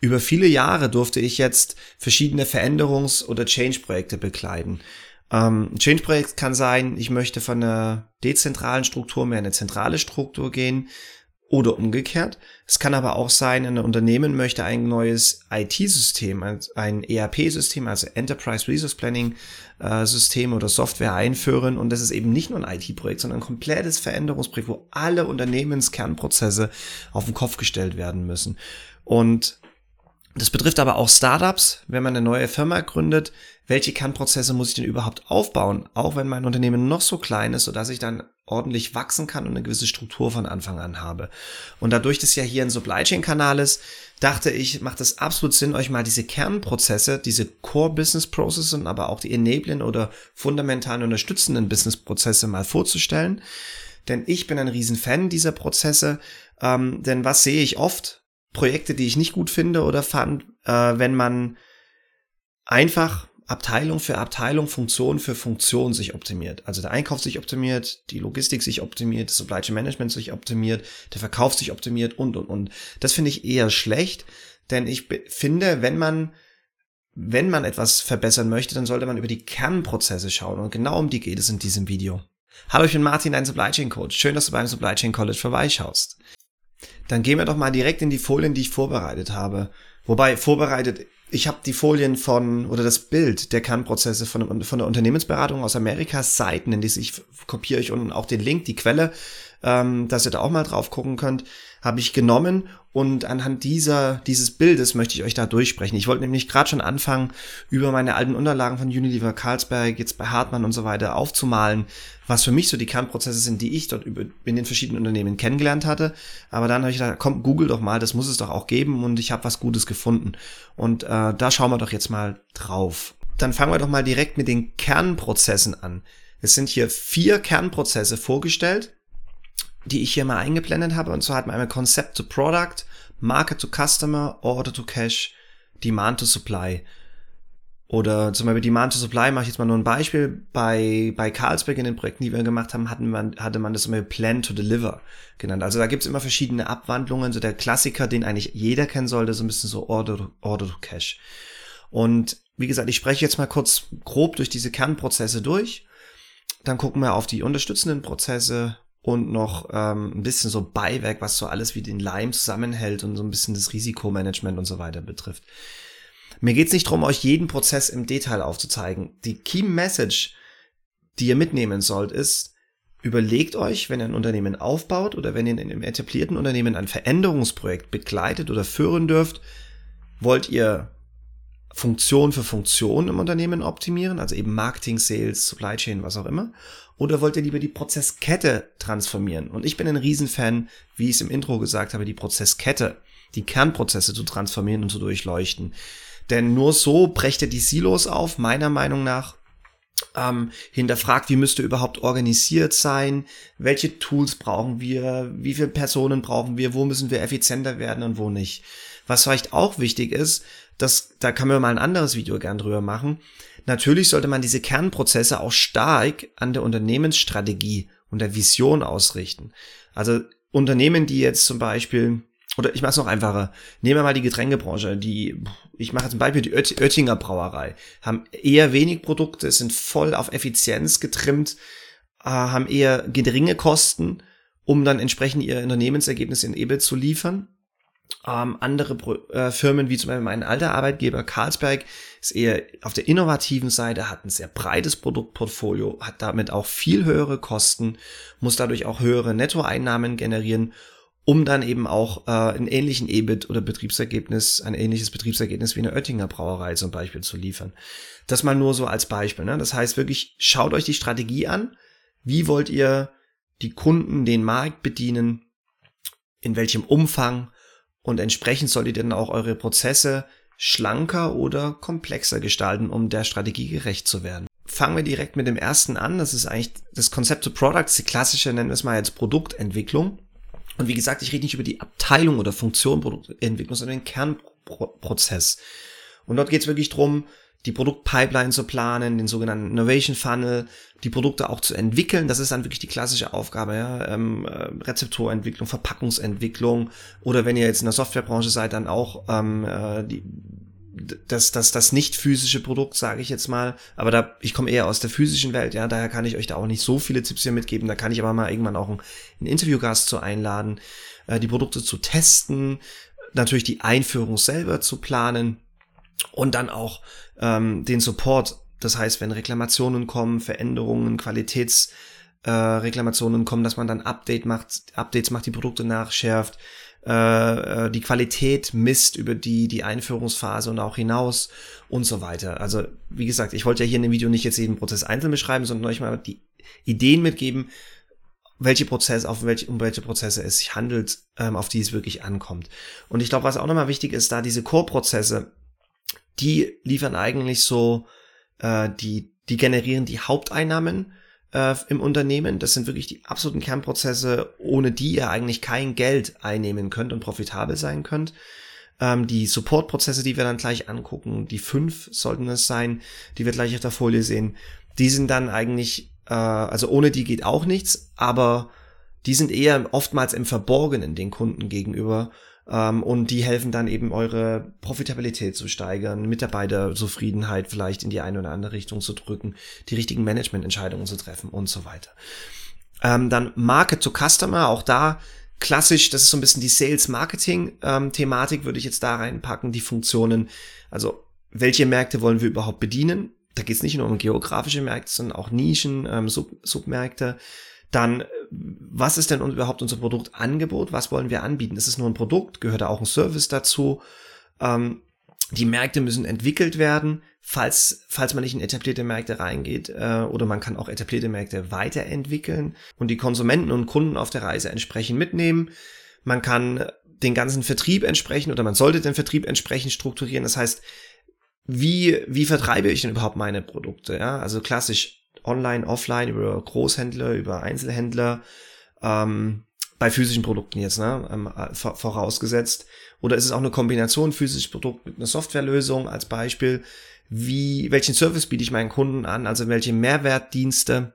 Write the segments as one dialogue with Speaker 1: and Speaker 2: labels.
Speaker 1: Über viele Jahre durfte ich jetzt verschiedene Veränderungs- oder Change-Projekte bekleiden. Ähm, Change-Projekt kann sein, ich möchte von einer dezentralen Struktur mehr in eine zentrale Struktur gehen oder umgekehrt. Es kann aber auch sein, ein Unternehmen möchte ein neues IT-System, ein ERP-System, also Enterprise Resource Planning äh, System oder Software einführen. Und das ist eben nicht nur ein IT-Projekt, sondern ein komplettes Veränderungsprojekt, wo alle Unternehmenskernprozesse auf den Kopf gestellt werden müssen. Und das betrifft aber auch Startups, wenn man eine neue Firma gründet. Welche Kernprozesse muss ich denn überhaupt aufbauen? Auch wenn mein Unternehmen noch so klein ist, sodass ich dann ordentlich wachsen kann und eine gewisse Struktur von Anfang an habe. Und dadurch, dass ja hier ein Supply Chain Kanal ist, dachte ich, macht es absolut Sinn, euch mal diese Kernprozesse, diese Core Business Processes und aber auch die enablen oder fundamentalen unterstützenden Business Prozesse mal vorzustellen. Denn ich bin ein Riesenfan dieser Prozesse. Ähm, denn was sehe ich oft? Projekte, die ich nicht gut finde oder fand, äh, wenn man einfach Abteilung für Abteilung, Funktion für Funktion sich optimiert. Also der Einkauf sich optimiert, die Logistik sich optimiert, das Supply Chain Management sich optimiert, der Verkauf sich optimiert und, und, und. Das finde ich eher schlecht, denn ich finde, wenn man wenn man etwas verbessern möchte, dann sollte man über die Kernprozesse schauen. Und genau um die geht es in diesem Video. Hallo, ich bin Martin, dein Supply Chain Coach. Schön, dass du beim Supply Chain College vorbeischaust. Dann gehen wir doch mal direkt in die Folien, die ich vorbereitet habe. Wobei vorbereitet, ich habe die Folien von oder das Bild der Kernprozesse von, von der Unternehmensberatung aus Amerika Seiten, in die ich kopiere euch unten auch den Link, die Quelle, ähm, dass ihr da auch mal drauf gucken könnt, habe ich genommen und anhand dieser, dieses Bildes möchte ich euch da durchsprechen. Ich wollte nämlich gerade schon anfangen, über meine alten Unterlagen von Unilever Carlsberg, jetzt bei Hartmann und so weiter aufzumalen, was für mich so die Kernprozesse sind, die ich dort über, in den verschiedenen Unternehmen kennengelernt hatte. Aber dann habe ich gedacht, komm, google doch mal, das muss es doch auch geben und ich habe was Gutes gefunden. Und äh, da schauen wir doch jetzt mal drauf. Dann fangen wir doch mal direkt mit den Kernprozessen an. Es sind hier vier Kernprozesse vorgestellt die ich hier mal eingeblendet habe. Und zwar hat man einmal Concept to Product, Market to Customer, Order to Cash, Demand to Supply. Oder zum Beispiel Demand to Supply mache ich jetzt mal nur ein Beispiel. Bei, bei Carlsberg in den Projekten, die wir gemacht haben, hatten man, hatte man das immer Plan to Deliver genannt. Also da gibt's immer verschiedene Abwandlungen. So der Klassiker, den eigentlich jeder kennen sollte, so ein bisschen so Order, Order to Cash. Und wie gesagt, ich spreche jetzt mal kurz grob durch diese Kernprozesse durch. Dann gucken wir auf die unterstützenden Prozesse und noch ähm, ein bisschen so Beiwerk, was so alles wie den Leim zusammenhält und so ein bisschen das Risikomanagement und so weiter betrifft. Mir geht's nicht darum, euch jeden Prozess im Detail aufzuzeigen. Die Key Message, die ihr mitnehmen sollt, ist, überlegt euch, wenn ihr ein Unternehmen aufbaut oder wenn ihr in einem etablierten Unternehmen ein Veränderungsprojekt begleitet oder führen dürft, wollt ihr Funktion für Funktion im Unternehmen optimieren, also eben Marketing, Sales, Supply Chain, was auch immer? Oder wollt ihr lieber die Prozesskette transformieren? Und ich bin ein Riesenfan, wie ich es im Intro gesagt habe, die Prozesskette, die Kernprozesse zu transformieren und zu durchleuchten. Denn nur so brecht ihr die Silos auf, meiner Meinung nach. Ähm, hinterfragt, wie müsste überhaupt organisiert sein, welche Tools brauchen wir, wie viele Personen brauchen wir, wo müssen wir effizienter werden und wo nicht. Was vielleicht auch wichtig ist, das, da kann man mal ein anderes Video gern drüber machen. Natürlich sollte man diese Kernprozesse auch stark an der Unternehmensstrategie und der Vision ausrichten. Also Unternehmen, die jetzt zum Beispiel, oder ich mache es noch einfacher, nehmen wir mal die Getränkebranche, die, ich mache zum Beispiel die Oettinger Brauerei, haben eher wenig Produkte, sind voll auf Effizienz getrimmt, äh, haben eher geringe Kosten, um dann entsprechend ihr Unternehmensergebnis in EBIT zu liefern ähm, andere äh, Firmen, wie zum Beispiel mein alter Arbeitgeber Carlsberg, ist eher auf der innovativen Seite, hat ein sehr breites Produktportfolio, hat damit auch viel höhere Kosten, muss dadurch auch höhere Nettoeinnahmen generieren, um dann eben auch äh, einen ähnlichen EBIT oder Betriebsergebnis, ein ähnliches Betriebsergebnis wie eine Oettinger Brauerei zum Beispiel zu liefern. Das mal nur so als Beispiel. Ne? Das heißt wirklich, schaut euch die Strategie an. Wie wollt ihr die Kunden, den Markt bedienen? In welchem Umfang? Und entsprechend solltet ihr dann auch eure Prozesse schlanker oder komplexer gestalten, um der Strategie gerecht zu werden. Fangen wir direkt mit dem ersten an. Das ist eigentlich das Konzept to Products, die klassische, nennen wir es mal jetzt Produktentwicklung. Und wie gesagt, ich rede nicht über die Abteilung oder Funktion Produktentwicklung, sondern den Kernprozess. Und dort geht es wirklich drum, die Produktpipeline zu planen, den sogenannten Innovation Funnel, die Produkte auch zu entwickeln. Das ist dann wirklich die klassische Aufgabe, ja. Ähm, äh, Rezeptorentwicklung, Verpackungsentwicklung oder wenn ihr jetzt in der Softwarebranche seid, dann auch ähm, äh, die, das, das, das nicht physische Produkt, sage ich jetzt mal. Aber da, ich komme eher aus der physischen Welt, ja, daher kann ich euch da auch nicht so viele Tipps hier mitgeben. Da kann ich aber mal irgendwann auch einen, einen Interviewgast zu einladen, äh, die Produkte zu testen, natürlich die Einführung selber zu planen und dann auch ähm, den Support. Das heißt, wenn Reklamationen kommen, Veränderungen, Qualitätsreklamationen äh, kommen, dass man dann Update macht, Updates macht, die Produkte nachschärft, äh, äh, die Qualität misst über die, die Einführungsphase und auch hinaus und so weiter. Also, wie gesagt, ich wollte ja hier in dem Video nicht jetzt jeden Prozess einzeln beschreiben, sondern euch mal die Ideen mitgeben, welche Prozesse, auf welche, um welche Prozesse es sich handelt, ähm, auf die es wirklich ankommt. Und ich glaube, was auch nochmal wichtig ist, da diese Core-Prozesse, die liefern eigentlich so, äh, die, die generieren die Haupteinnahmen äh, im Unternehmen. Das sind wirklich die absoluten Kernprozesse, ohne die ihr eigentlich kein Geld einnehmen könnt und profitabel sein könnt. Ähm, die Support-Prozesse, die wir dann gleich angucken, die fünf sollten es sein, die wir gleich auf der Folie sehen, die sind dann eigentlich, äh, also ohne die geht auch nichts, aber die sind eher oftmals im Verborgenen den Kunden gegenüber ähm, und die helfen dann eben eure Profitabilität zu steigern, Mitarbeiterzufriedenheit vielleicht in die eine oder andere Richtung zu drücken, die richtigen Managemententscheidungen zu treffen und so weiter. Ähm, dann Market to Customer, auch da klassisch, das ist so ein bisschen die Sales-Marketing-Thematik, würde ich jetzt da reinpacken, die Funktionen, also welche Märkte wollen wir überhaupt bedienen? Da geht es nicht nur um geografische Märkte, sondern auch Nischen, ähm, Sub Submärkte. Dann, was ist denn überhaupt unser Produktangebot? Was wollen wir anbieten? Ist es nur ein Produkt? Gehört da auch ein Service dazu? Ähm, die Märkte müssen entwickelt werden, falls, falls man nicht in etablierte Märkte reingeht, äh, oder man kann auch etablierte Märkte weiterentwickeln und die Konsumenten und Kunden auf der Reise entsprechend mitnehmen. Man kann den ganzen Vertrieb entsprechend oder man sollte den Vertrieb entsprechend strukturieren. Das heißt, wie, wie vertreibe ich denn überhaupt meine Produkte? Ja, also klassisch online, offline, über Großhändler, über Einzelhändler, ähm, bei physischen Produkten jetzt, ne, ähm, vorausgesetzt. Oder ist es auch eine Kombination physisches Produkt mit einer Softwarelösung als Beispiel? Wie, welchen Service biete ich meinen Kunden an? Also welche Mehrwertdienste?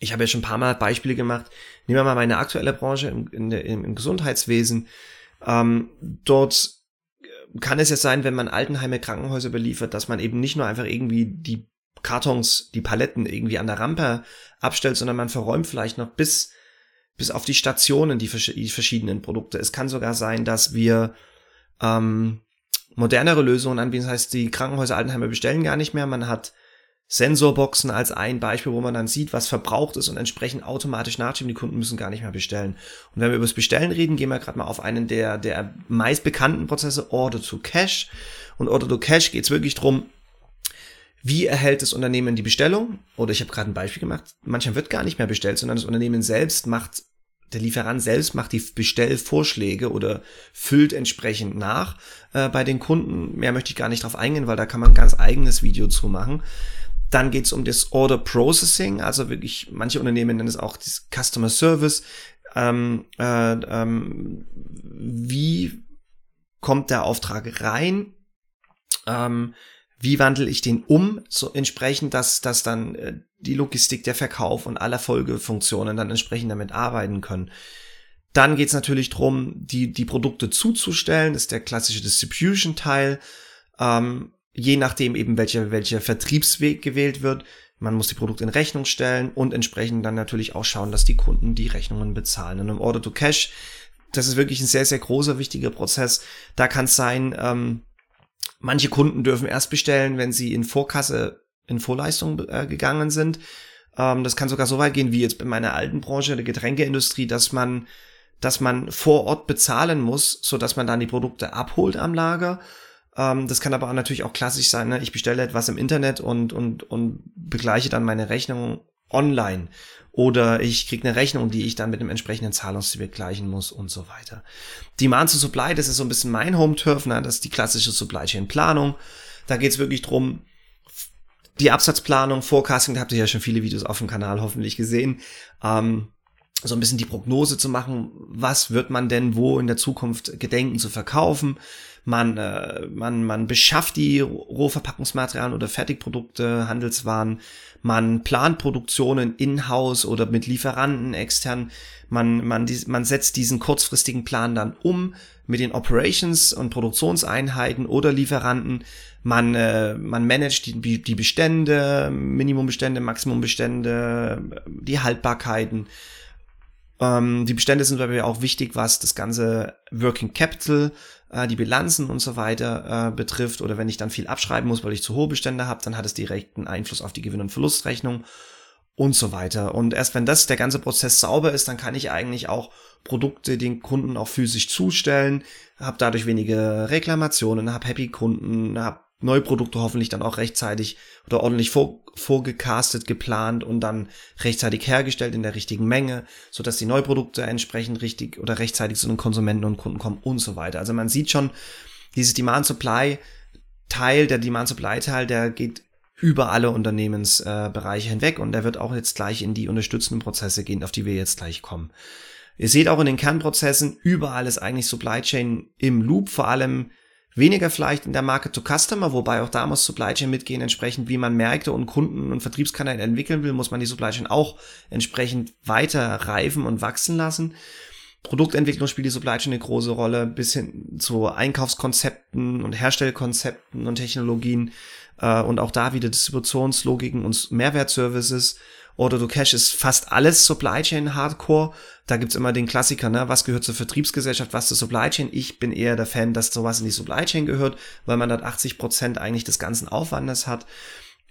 Speaker 1: Ich habe ja schon ein paar Mal Beispiele gemacht. Nehmen wir mal meine aktuelle Branche im, in im Gesundheitswesen. Ähm, dort kann es ja sein, wenn man Altenheime, Krankenhäuser beliefert, dass man eben nicht nur einfach irgendwie die Kartons, die Paletten irgendwie an der Rampe abstellt, sondern man verräumt vielleicht noch bis, bis auf die Stationen die, die verschiedenen Produkte. Es kann sogar sein, dass wir ähm, modernere Lösungen anbieten. Das heißt, die Krankenhäuser, Altenheime bestellen gar nicht mehr. Man hat Sensorboxen als ein Beispiel, wo man dann sieht, was verbraucht ist und entsprechend automatisch nachschieben. Die Kunden müssen gar nicht mehr bestellen. Und wenn wir über das Bestellen reden, gehen wir gerade mal auf einen der, der meist bekannten Prozesse, Order to Cash. Und Order to Cash geht es wirklich drum wie erhält das Unternehmen die Bestellung? Oder ich habe gerade ein Beispiel gemacht, manchmal wird gar nicht mehr bestellt, sondern das Unternehmen selbst macht, der Lieferant selbst macht die Bestellvorschläge oder füllt entsprechend nach äh, bei den Kunden. Mehr möchte ich gar nicht drauf eingehen, weil da kann man ein ganz eigenes Video zu machen. Dann geht es um das Order Processing, also wirklich, manche Unternehmen nennen es auch das Customer Service. Ähm, äh, ähm, wie kommt der Auftrag rein? Ähm, wie wandle ich den um, so entsprechend, dass, dass dann äh, die Logistik, der Verkauf und aller Folgefunktionen dann entsprechend damit arbeiten können. Dann geht es natürlich drum, die, die Produkte zuzustellen, das ist der klassische Distribution-Teil. Ähm, je nachdem eben, welcher, welcher Vertriebsweg gewählt wird. Man muss die Produkte in Rechnung stellen und entsprechend dann natürlich auch schauen, dass die Kunden die Rechnungen bezahlen. Und im Order to Cash, das ist wirklich ein sehr, sehr großer, wichtiger Prozess. Da kann es sein, ähm, Manche Kunden dürfen erst bestellen, wenn sie in Vorkasse, in Vorleistung äh, gegangen sind. Ähm, das kann sogar so weit gehen wie jetzt bei meiner alten Branche, der Getränkeindustrie, dass man, dass man vor Ort bezahlen muss, so dass man dann die Produkte abholt am Lager. Ähm, das kann aber auch natürlich auch klassisch sein. Ne? Ich bestelle etwas im Internet und, und, und begleiche dann meine Rechnung online. Oder ich kriege eine Rechnung, die ich dann mit dem entsprechenden Zahlungsziel gleichen muss und so weiter. Demand to Supply, das ist so ein bisschen mein Home-Turf, ne? das ist die klassische Supply Chain Planung. Da geht's wirklich drum, die Absatzplanung, Forecasting, da habt ihr ja schon viele Videos auf dem Kanal hoffentlich gesehen. Ähm, so ein bisschen die Prognose zu machen, was wird man denn wo in der Zukunft gedenken zu verkaufen. Man, äh, man, man beschafft die Rohverpackungsmaterialien oder Fertigprodukte, Handelswaren. Man plant Produktionen in-house oder mit Lieferanten extern. Man, man, man setzt diesen kurzfristigen Plan dann um mit den Operations und Produktionseinheiten oder Lieferanten. Man, äh, man managt die, die Bestände, Minimumbestände, Maximumbestände, die Haltbarkeiten. Ähm, die Bestände sind dabei auch wichtig, was das ganze Working Capital, äh, die Bilanzen und so weiter äh, betrifft. Oder wenn ich dann viel abschreiben muss, weil ich zu hohe Bestände habe, dann hat es direkten Einfluss auf die Gewinn- und Verlustrechnung und so weiter. Und erst wenn das der ganze Prozess sauber ist, dann kann ich eigentlich auch Produkte den Kunden auch physisch zustellen, habe dadurch wenige Reklamationen, habe Happy Kunden, habe neue Produkte hoffentlich dann auch rechtzeitig oder ordentlich vor, vorgecastet, geplant und dann rechtzeitig hergestellt in der richtigen Menge, so dass die Neuprodukte entsprechend richtig oder rechtzeitig zu den Konsumenten und Kunden kommen und so weiter. Also man sieht schon, dieses Demand-Supply Teil, der Demand-Supply-Teil, der geht über alle Unternehmensbereiche äh, hinweg und der wird auch jetzt gleich in die unterstützenden Prozesse gehen, auf die wir jetzt gleich kommen. Ihr seht auch in den Kernprozessen, überall ist eigentlich Supply Chain im Loop, vor allem Weniger vielleicht in der Market to Customer, wobei auch da muss Supply Chain mitgehen, entsprechend wie man Märkte und Kunden und Vertriebskanäle entwickeln will, muss man die Supply Chain auch entsprechend weiter reifen und wachsen lassen. Produktentwicklung spielt die Supply Chain eine große Rolle, bis hin zu Einkaufskonzepten und Herstellkonzepten und Technologien äh, und auch da wieder Distributionslogiken und Mehrwertservices Order to Cash ist fast alles Supply Chain Hardcore. Da gibt's immer den Klassiker, ne? was gehört zur Vertriebsgesellschaft, was zur Supply Chain. Ich bin eher der Fan, dass sowas in die Supply Chain gehört, weil man dort 80 Prozent eigentlich des ganzen Aufwandes hat.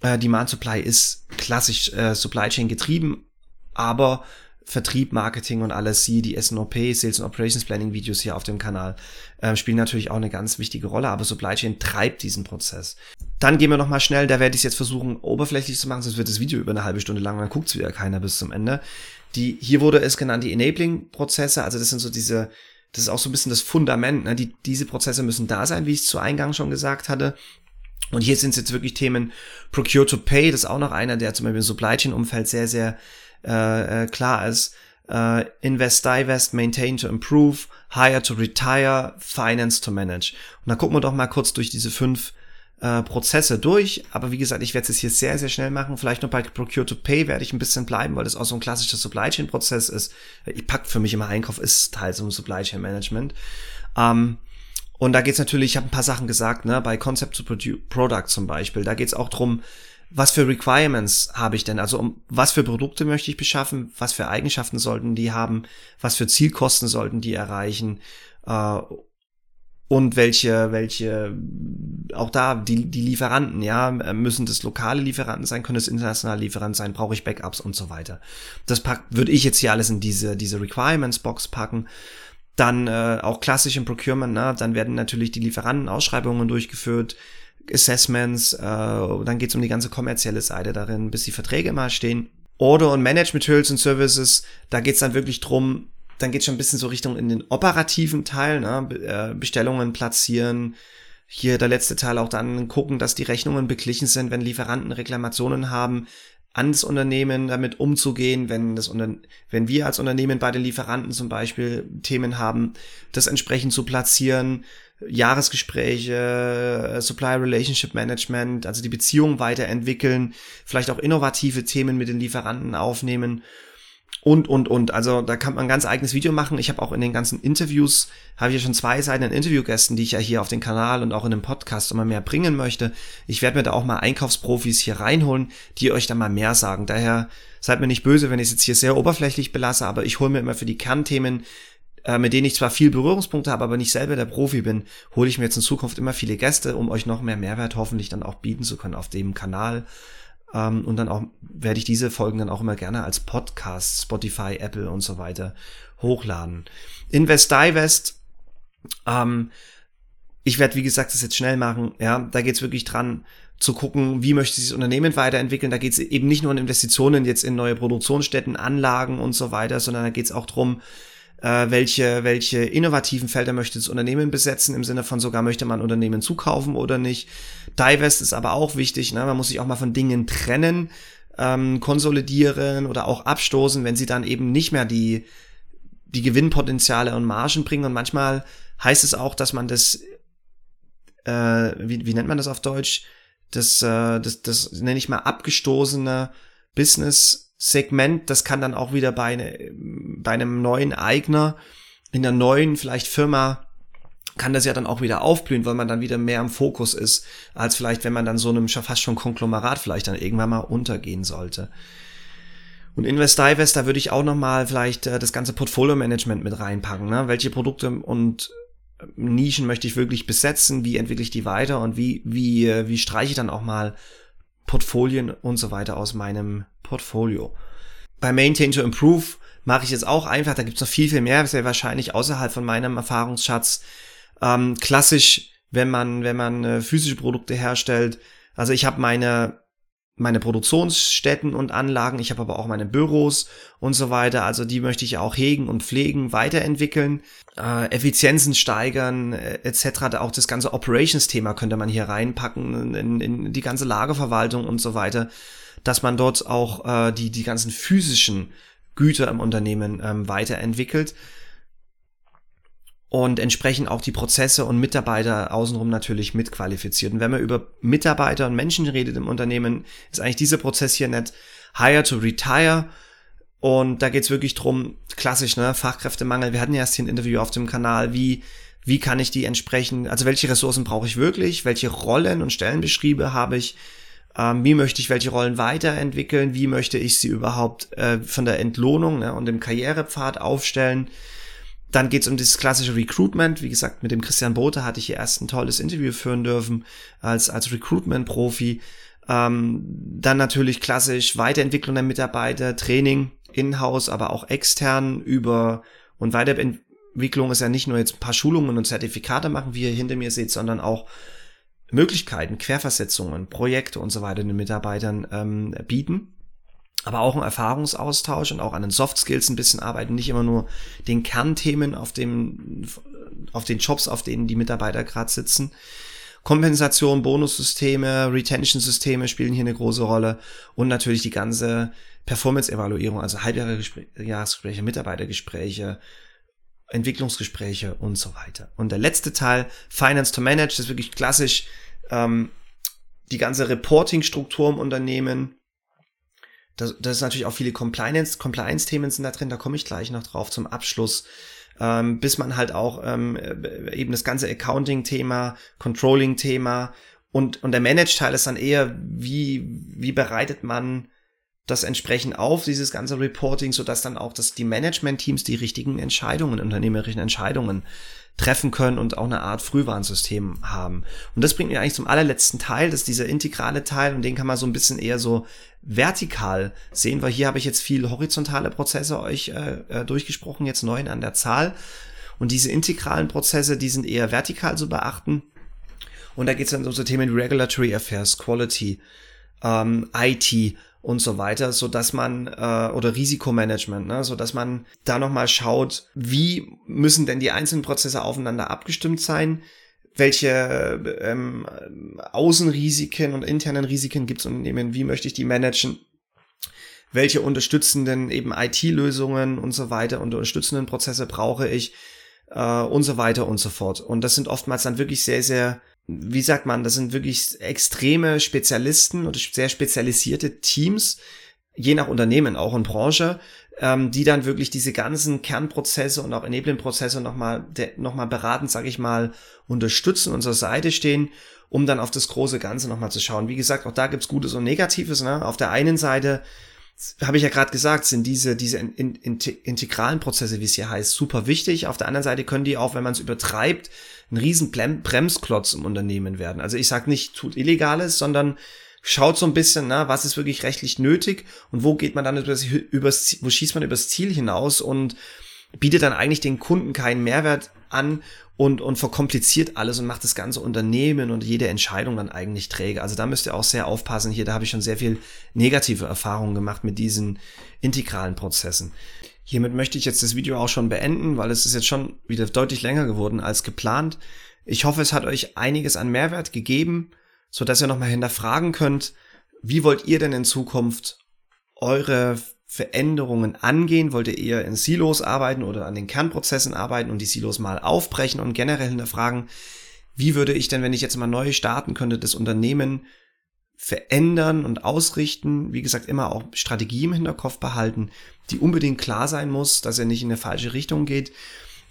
Speaker 1: Äh, Demand Supply ist klassisch äh, Supply Chain getrieben, aber Vertrieb, Marketing und alles, sie, die SNOP, Sales and Operations Planning Videos hier auf dem Kanal, äh, spielen natürlich auch eine ganz wichtige Rolle, aber Supply Chain treibt diesen Prozess. Dann gehen wir nochmal schnell, da werde ich es jetzt versuchen, oberflächlich zu machen, sonst wird das Video über eine halbe Stunde lang, dann guckt es wieder keiner bis zum Ende. Die, hier wurde es genannt, die Enabling-Prozesse, also das sind so diese, das ist auch so ein bisschen das Fundament, ne? die, diese Prozesse müssen da sein, wie ich es zu Eingang schon gesagt hatte. Und hier sind es jetzt wirklich Themen Procure to Pay, das ist auch noch einer, der zum Beispiel im Supply Chain Umfeld sehr, sehr äh, äh, klar ist. Äh, invest, divest, maintain to improve, hire to retire, finance to manage. Und dann gucken wir doch mal kurz durch diese fünf äh, Prozesse durch. Aber wie gesagt, ich werde es hier sehr, sehr schnell machen. Vielleicht noch bei Procure to Pay werde ich ein bisschen bleiben, weil das auch so ein klassischer Supply Chain Prozess ist. Ich pack für mich immer Einkauf, ist Teil so ein Supply Chain Management. Ähm, und da geht's natürlich, ich habe ein paar Sachen gesagt, ne, bei Concept to Product zum Beispiel. Da geht's auch drum, was für Requirements habe ich denn? Also um was für Produkte möchte ich beschaffen? Was für Eigenschaften sollten die haben? Was für Zielkosten sollten die erreichen? Äh, und welche, welche, auch da, die, die Lieferanten, ja, müssen das lokale Lieferanten sein, können es internationale Lieferanten sein, brauche ich Backups und so weiter. Das pack, würde ich jetzt hier alles in diese, diese Requirements-Box packen. Dann äh, auch klassisch im Procurement, ne? dann werden natürlich die Lieferanten Ausschreibungen durchgeführt, Assessments, äh, dann geht es um die ganze kommerzielle Seite darin, bis die Verträge mal stehen. Order und Management Tools und Services, da geht es dann wirklich drum, dann geht schon ein bisschen so Richtung in den operativen Teil, ne? Äh, Bestellungen platzieren. Hier der letzte Teil auch dann gucken, dass die Rechnungen beglichen sind, wenn Lieferanten Reklamationen haben, ans Unternehmen damit umzugehen, wenn das wenn wir als Unternehmen bei den Lieferanten zum Beispiel Themen haben, das entsprechend zu platzieren, Jahresgespräche, äh, Supply Relationship Management, also die Beziehung weiterentwickeln, vielleicht auch innovative Themen mit den Lieferanten aufnehmen und, und, und. Also da kann man ein ganz eigenes Video machen. Ich habe auch in den ganzen Interviews, habe ich ja schon zwei Seiten an Interviewgästen, die ich ja hier auf den Kanal und auch in dem Podcast immer mehr bringen möchte. Ich werde mir da auch mal Einkaufsprofis hier reinholen, die euch da mal mehr sagen. Daher seid mir nicht böse, wenn ich es jetzt hier sehr oberflächlich belasse, aber ich hole mir immer für die Kernthemen äh, mit denen ich zwar viel Berührungspunkte habe, aber nicht selber der Profi bin, hole ich mir jetzt in Zukunft immer viele Gäste, um euch noch mehr Mehrwert hoffentlich dann auch bieten zu können auf dem Kanal. Ähm, und dann auch werde ich diese Folgen dann auch immer gerne als Podcast, Spotify, Apple und so weiter hochladen. Invest Divest, ähm, ich werde, wie gesagt, das jetzt schnell machen. Ja, da geht's wirklich dran zu gucken, wie möchte sich das Unternehmen weiterentwickeln. Da geht's eben nicht nur um Investitionen jetzt in neue Produktionsstätten, Anlagen und so weiter, sondern da geht's auch drum, äh, welche, welche innovativen Felder möchte das Unternehmen besetzen, im Sinne von sogar möchte man Unternehmen zukaufen oder nicht. Divest ist aber auch wichtig, ne? man muss sich auch mal von Dingen trennen. ähm, konsolidieren oder auch abstoßen, wenn sie dann eben nicht mehr die, die Gewinnpotenziale und Margen bringen. Und manchmal heißt es auch, dass man das, äh, wie, wie nennt man das auf Deutsch? Das, äh, das, das nenne ich mal abgestoßene Business-Segment. Das kann dann auch wieder bei, ne, bei einem neuen Eigner in einer neuen vielleicht Firma kann das ja dann auch wieder aufblühen, weil man dann wieder mehr im Fokus ist, als vielleicht, wenn man dann so einem fast schon Konglomerat vielleicht dann irgendwann mal untergehen sollte. Und Invest Divest, da würde ich auch nochmal vielleicht äh, das ganze Portfolio-Management mit reinpacken. Ne? Welche Produkte und äh, Nischen möchte ich wirklich besetzen? Wie entwickle ich die weiter? Und wie, wie, äh, wie streiche ich dann auch mal Portfolien und so weiter aus meinem Portfolio? Bei Maintain to Improve mache ich jetzt auch einfach, da gibt es noch viel, viel mehr, sehr wahrscheinlich außerhalb von meinem Erfahrungsschatz. Ähm, klassisch, wenn man, wenn man äh, physische Produkte herstellt. Also ich habe meine meine Produktionsstätten und Anlagen, ich habe aber auch meine Büros und so weiter. Also die möchte ich auch hegen und pflegen, weiterentwickeln, äh, Effizienzen steigern äh, etc. Auch das ganze Operations-Thema könnte man hier reinpacken, in, in die ganze Lagerverwaltung und so weiter, dass man dort auch äh, die, die ganzen physischen Güter im Unternehmen ähm, weiterentwickelt und entsprechend auch die Prozesse und Mitarbeiter außenrum natürlich mitqualifiziert. Und wenn man über Mitarbeiter und Menschen redet im Unternehmen, ist eigentlich dieser Prozess hier nicht hire to retire. Und da geht's wirklich drum, klassisch, ne, Fachkräftemangel. Wir hatten ja erst hier ein Interview auf dem Kanal, wie, wie kann ich die entsprechend, also welche Ressourcen brauche ich wirklich, welche Rollen und Stellenbeschriebe habe ich, ähm, wie möchte ich welche Rollen weiterentwickeln, wie möchte ich sie überhaupt äh, von der Entlohnung ne, und dem Karrierepfad aufstellen dann geht's um dieses klassische Recruitment. Wie gesagt, mit dem Christian Bote hatte ich hier erst ein tolles Interview führen dürfen als, als Recruitment-Profi. Ähm, dann natürlich klassisch Weiterentwicklung der Mitarbeiter, Training in-house, aber auch extern über und Weiterentwicklung ist ja nicht nur jetzt ein paar Schulungen und Zertifikate machen, wie ihr hinter mir seht, sondern auch Möglichkeiten, Querversetzungen, Projekte und so weiter den Mitarbeitern ähm, bieten. Aber auch ein Erfahrungsaustausch und auch an den Soft Skills ein bisschen arbeiten, nicht immer nur den Kernthemen auf dem, auf den Jobs, auf denen die Mitarbeiter gerade sitzen. Kompensation, Bonussysteme, Retention-Systeme spielen hier eine große Rolle. Und natürlich die ganze Performance-Evaluierung, also Halbjahresgespräche, Mitarbeitergespräche, Entwicklungsgespräche und so weiter. Und der letzte Teil, Finance to Manage, ist wirklich klassisch ähm, die ganze Reporting-Struktur im Unternehmen, das, das ist natürlich auch viele Compliance, Compliance-Themen sind da drin, da komme ich gleich noch drauf zum Abschluss. Ähm, bis man halt auch ähm, eben das ganze Accounting-Thema, Controlling-Thema und, und der Manage-Teil ist dann eher, wie, wie bereitet man das entsprechend auf, dieses ganze Reporting, so dass dann auch dass die Management-Teams die richtigen Entscheidungen, unternehmerischen Entscheidungen treffen können und auch eine Art Frühwarnsystem haben. Und das bringt mir eigentlich zum allerletzten Teil, das ist dieser integrale Teil und den kann man so ein bisschen eher so vertikal sehen, weil hier habe ich jetzt viel horizontale Prozesse euch äh, äh durchgesprochen, jetzt neun an der Zahl. Und diese integralen Prozesse, die sind eher vertikal zu beachten. Und da geht es dann um so Themen wie Regulatory Affairs, Quality, ähm, IT und so weiter, so dass man äh, oder Risikomanagement, ne, so dass man da noch mal schaut, wie müssen denn die einzelnen Prozesse aufeinander abgestimmt sein? Welche ähm, Außenrisiken und internen Risiken gibt es Unternehmen? Wie möchte ich die managen? Welche unterstützenden eben IT-Lösungen und so weiter und unterstützenden Prozesse brauche ich äh, und so weiter und so fort. Und das sind oftmals dann wirklich sehr, sehr wie sagt man, das sind wirklich extreme Spezialisten oder sehr spezialisierte Teams, je nach Unternehmen auch und Branche, ähm, die dann wirklich diese ganzen Kernprozesse und auch Enabling-Prozesse nochmal noch mal beratend, sage ich mal, unterstützen und Seite stehen, um dann auf das große Ganze nochmal zu schauen. Wie gesagt, auch da gibt's Gutes und Negatives. Ne? Auf der einen Seite habe ich ja gerade gesagt, sind diese, diese in, in, integralen Prozesse, wie es hier heißt, super wichtig. Auf der anderen Seite können die auch, wenn man es übertreibt, ein riesen Bremsklotz im Unternehmen werden. Also ich sage nicht, tut Illegales, sondern schaut so ein bisschen, na, was ist wirklich rechtlich nötig und wo geht man dann übers, übers wo schießt man übers Ziel hinaus und bietet dann eigentlich den Kunden keinen Mehrwert an und, und verkompliziert alles und macht das ganze Unternehmen und jede Entscheidung dann eigentlich träge. Also da müsst ihr auch sehr aufpassen. Hier, da habe ich schon sehr viel negative Erfahrungen gemacht mit diesen integralen Prozessen. Hiermit möchte ich jetzt das Video auch schon beenden, weil es ist jetzt schon wieder deutlich länger geworden als geplant. Ich hoffe, es hat euch einiges an Mehrwert gegeben, so dass ihr nochmal hinterfragen könnt, wie wollt ihr denn in Zukunft eure Veränderungen angehen? Wollt ihr eher in Silos arbeiten oder an den Kernprozessen arbeiten und die Silos mal aufbrechen und generell hinterfragen, wie würde ich denn, wenn ich jetzt mal neu starten könnte, das Unternehmen verändern und ausrichten? Wie gesagt, immer auch Strategie im Hinterkopf behalten, die unbedingt klar sein muss, dass er nicht in eine falsche Richtung geht.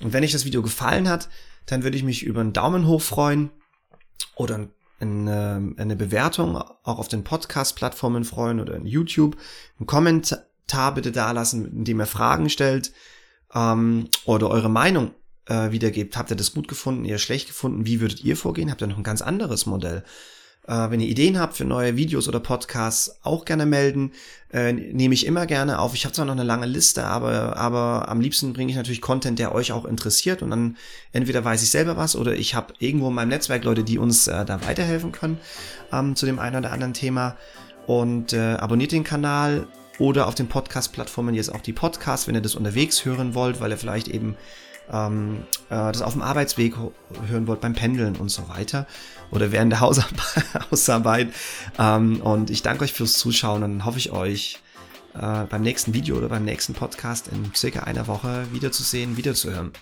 Speaker 1: Und wenn euch das Video gefallen hat, dann würde ich mich über einen Daumen hoch freuen oder eine, eine Bewertung auch auf den Podcast-Plattformen freuen oder in YouTube. Einen Kommentar bitte dalassen, in dem ihr Fragen stellt ähm, oder eure Meinung äh, wiedergebt. Habt ihr das gut gefunden, eher schlecht gefunden? Wie würdet ihr vorgehen? Habt ihr noch ein ganz anderes Modell? Äh, wenn ihr Ideen habt für neue Videos oder Podcasts, auch gerne melden. Äh, Nehme ich immer gerne auf. Ich habe zwar noch eine lange Liste, aber, aber am liebsten bringe ich natürlich Content, der euch auch interessiert. Und dann entweder weiß ich selber was oder ich habe irgendwo in meinem Netzwerk Leute, die uns äh, da weiterhelfen können ähm, zu dem einen oder anderen Thema. Und äh, abonniert den Kanal oder auf den Podcast-Plattformen jetzt auch die Podcasts, wenn ihr das unterwegs hören wollt, weil ihr vielleicht eben ähm, äh, das auf dem Arbeitsweg hören wollt, beim Pendeln und so weiter oder während der Hausarbeit. Ähm, und ich danke euch fürs Zuschauen und hoffe ich euch äh, beim nächsten Video oder beim nächsten Podcast in circa einer Woche wiederzusehen, wiederzuhören.